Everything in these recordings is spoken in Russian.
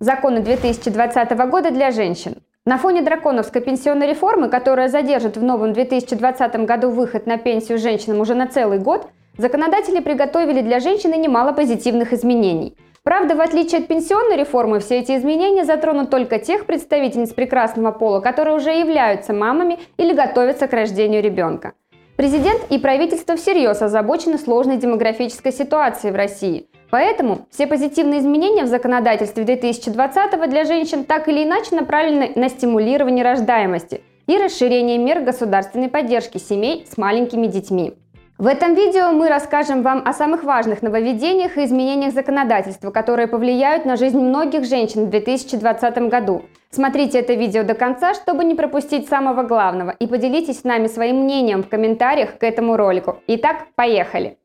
Законы 2020 года для женщин. На фоне драконовской пенсионной реформы, которая задержит в новом 2020 году выход на пенсию женщинам уже на целый год, законодатели приготовили для женщины немало позитивных изменений. Правда, в отличие от пенсионной реформы, все эти изменения затронут только тех представительниц прекрасного пола, которые уже являются мамами или готовятся к рождению ребенка. Президент и правительство всерьез озабочены сложной демографической ситуацией в России. Поэтому все позитивные изменения в законодательстве 2020 для женщин так или иначе направлены на стимулирование рождаемости и расширение мер государственной поддержки семей с маленькими детьми. В этом видео мы расскажем вам о самых важных нововведениях и изменениях законодательства, которые повлияют на жизнь многих женщин в 2020 году. Смотрите это видео до конца, чтобы не пропустить самого главного, и поделитесь с нами своим мнением в комментариях к этому ролику. Итак, поехали!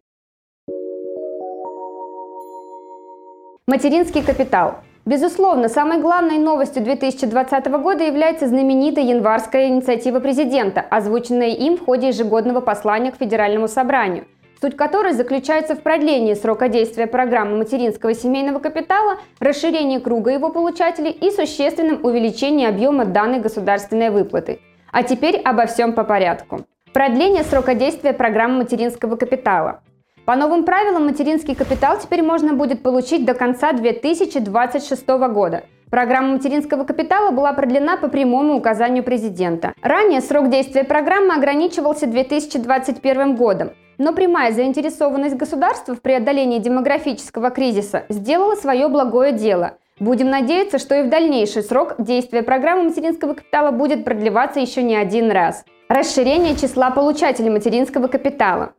Материнский капитал. Безусловно, самой главной новостью 2020 года является знаменитая январская инициатива президента, озвученная им в ходе ежегодного послания к Федеральному собранию, суть которой заключается в продлении срока действия программы материнского семейного капитала, расширении круга его получателей и существенном увеличении объема данной государственной выплаты. А теперь обо всем по порядку. Продление срока действия программы материнского капитала. По новым правилам материнский капитал теперь можно будет получить до конца 2026 года. Программа материнского капитала была продлена по прямому указанию президента. Ранее срок действия программы ограничивался 2021 годом, но прямая заинтересованность государства в преодолении демографического кризиса сделала свое благое дело. Будем надеяться, что и в дальнейший срок действия программы материнского капитала будет продлеваться еще не один раз. Расширение числа получателей материнского капитала.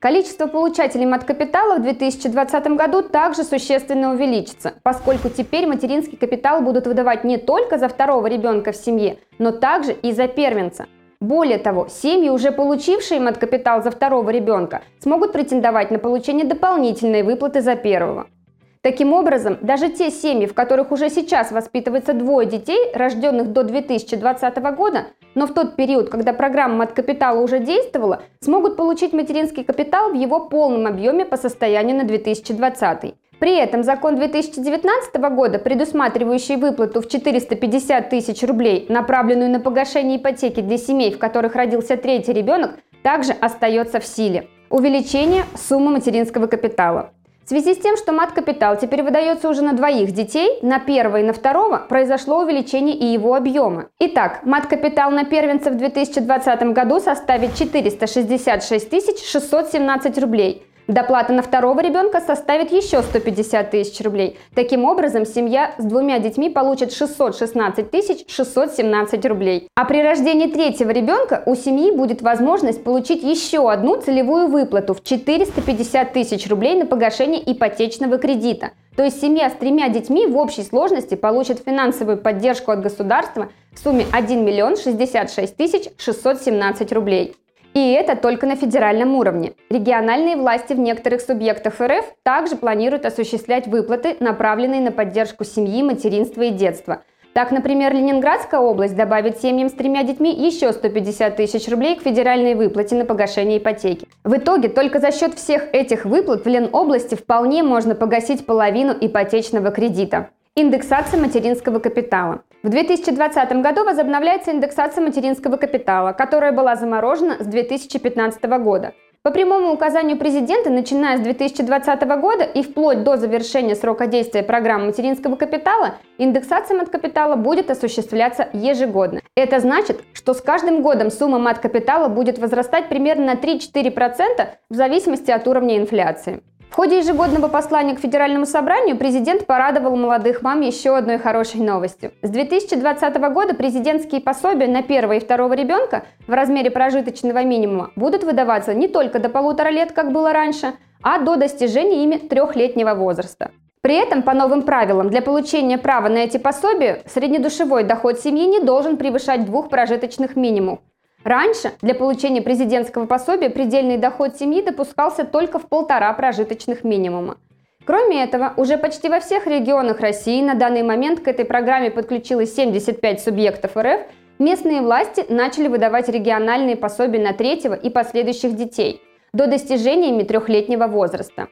Количество получателей мат-капитала в 2020 году также существенно увеличится, поскольку теперь материнский капитал будут выдавать не только за второго ребенка в семье, но также и за первенца. Более того, семьи, уже получившие мат-капитал за второго ребенка, смогут претендовать на получение дополнительной выплаты за первого. Таким образом, даже те семьи, в которых уже сейчас воспитывается двое детей, рожденных до 2020 года, но в тот период, когда программа от капитала уже действовала, смогут получить материнский капитал в его полном объеме по состоянию на 2020. При этом закон 2019 года, предусматривающий выплату в 450 тысяч рублей, направленную на погашение ипотеки для семей, в которых родился третий ребенок, также остается в силе. Увеличение суммы материнского капитала. В связи с тем, что мат-капитал теперь выдается уже на двоих детей, на первого и на второго произошло увеличение и его объема. Итак, мат-капитал на первенца в 2020 году составит 466 617 рублей – Доплата на второго ребенка составит еще 150 тысяч рублей. Таким образом, семья с двумя детьми получит 616 тысяч 617 рублей. А при рождении третьего ребенка у семьи будет возможность получить еще одну целевую выплату в 450 тысяч рублей на погашение ипотечного кредита. То есть семья с тремя детьми в общей сложности получит финансовую поддержку от государства в сумме 1 миллион 66 тысяч 617 рублей. И это только на федеральном уровне. Региональные власти в некоторых субъектах РФ также планируют осуществлять выплаты, направленные на поддержку семьи, материнства и детства. Так, например, Ленинградская область добавит семьям с тремя детьми еще 150 тысяч рублей к федеральной выплате на погашение ипотеки. В итоге только за счет всех этих выплат в Ленобласти вполне можно погасить половину ипотечного кредита. Индексация материнского капитала. В 2020 году возобновляется индексация материнского капитала, которая была заморожена с 2015 года. По прямому указанию президента, начиная с 2020 года и вплоть до завершения срока действия программы материнского капитала, индексация мат-капитала будет осуществляться ежегодно. Это значит, что с каждым годом сумма мат-капитала будет возрастать примерно на 3-4% в зависимости от уровня инфляции. В ходе ежегодного послания к Федеральному собранию президент порадовал молодых мам еще одной хорошей новостью. С 2020 года президентские пособия на первого и второго ребенка в размере прожиточного минимума будут выдаваться не только до полутора лет, как было раньше, а до достижения ими трехлетнего возраста. При этом, по новым правилам, для получения права на эти пособия среднедушевой доход семьи не должен превышать двух прожиточных минимумов. Раньше для получения президентского пособия предельный доход семьи допускался только в полтора прожиточных минимума. Кроме этого, уже почти во всех регионах России на данный момент к этой программе подключилось 75 субъектов РФ, местные власти начали выдавать региональные пособия на третьего и последующих детей до достижения ими трехлетнего возраста.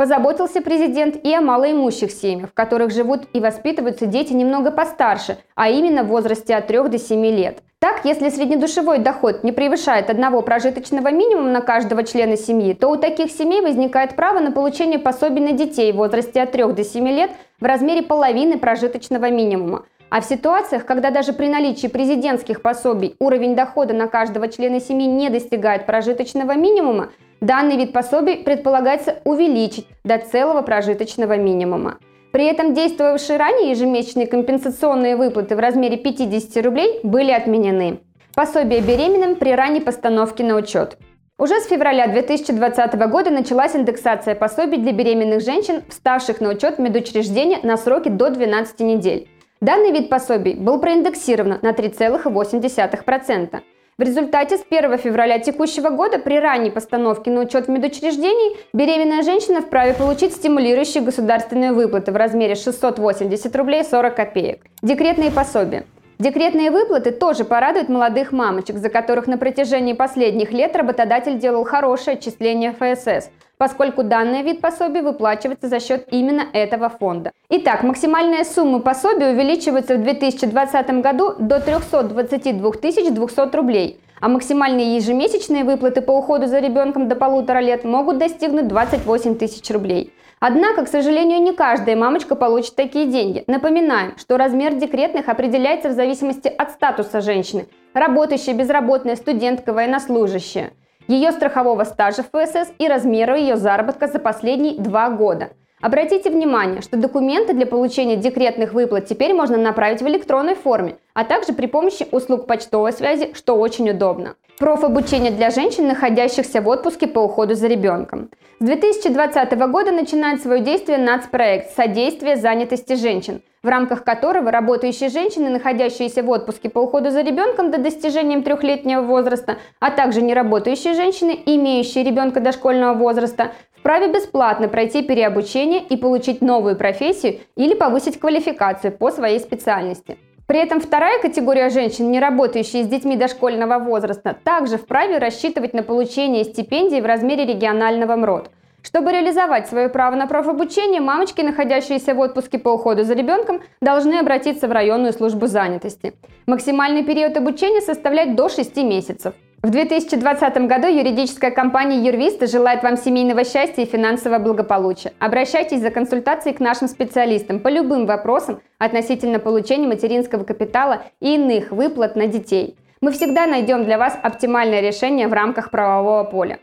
Позаботился президент и о малоимущих семьях, в которых живут и воспитываются дети немного постарше, а именно в возрасте от 3 до 7 лет. Так, если среднедушевой доход не превышает одного прожиточного минимума на каждого члена семьи, то у таких семей возникает право на получение пособий на детей в возрасте от 3 до 7 лет в размере половины прожиточного минимума. А в ситуациях, когда даже при наличии президентских пособий уровень дохода на каждого члена семьи не достигает прожиточного минимума, Данный вид пособий предполагается увеличить до целого прожиточного минимума. При этом действовавшие ранее ежемесячные компенсационные выплаты в размере 50 рублей были отменены. Пособие беременным при ранней постановке на учет. Уже с февраля 2020 года началась индексация пособий для беременных женщин, вставших на учет в медучреждения на сроки до 12 недель. Данный вид пособий был проиндексирован на 3,8%. В результате с 1 февраля текущего года при ранней постановке на учет в медучреждении беременная женщина вправе получить стимулирующие государственные выплаты в размере 680 рублей 40 копеек. Декретные пособия. Декретные выплаты тоже порадуют молодых мамочек, за которых на протяжении последних лет работодатель делал хорошее отчисление ФСС – поскольку данный вид пособия выплачивается за счет именно этого фонда. Итак, максимальная сумма пособия увеличивается в 2020 году до 322 200 рублей, а максимальные ежемесячные выплаты по уходу за ребенком до полутора лет могут достигнуть 28 тысяч рублей. Однако, к сожалению, не каждая мамочка получит такие деньги. Напоминаем, что размер декретных определяется в зависимости от статуса женщины – работающая, безработная, студентка, военнослужащая – ее страхового стажа в ФСС и размера ее заработка за последние два года. Обратите внимание, что документы для получения декретных выплат теперь можно направить в электронной форме, а также при помощи услуг почтовой связи, что очень удобно. Профобучение для женщин, находящихся в отпуске по уходу за ребенком. С 2020 года начинает свое действие нацпроект «Содействие занятости женщин», в рамках которого работающие женщины, находящиеся в отпуске по уходу за ребенком до достижения трехлетнего возраста, а также неработающие женщины, имеющие ребенка дошкольного возраста, вправе бесплатно пройти переобучение и получить новую профессию или повысить квалификацию по своей специальности. При этом вторая категория женщин, не работающие с детьми дошкольного возраста, также вправе рассчитывать на получение стипендий в размере регионального МРОД. Чтобы реализовать свое право на профобучение, мамочки, находящиеся в отпуске по уходу за ребенком, должны обратиться в районную службу занятости. Максимальный период обучения составляет до 6 месяцев. В 2020 году юридическая компания Юрвиста желает вам семейного счастья и финансового благополучия. Обращайтесь за консультацией к нашим специалистам по любым вопросам относительно получения материнского капитала и иных выплат на детей. Мы всегда найдем для вас оптимальное решение в рамках правового поля.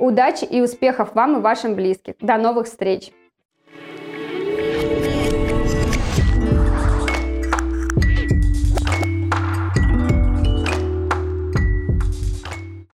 Удачи и успехов вам и вашим близким. До новых встреч!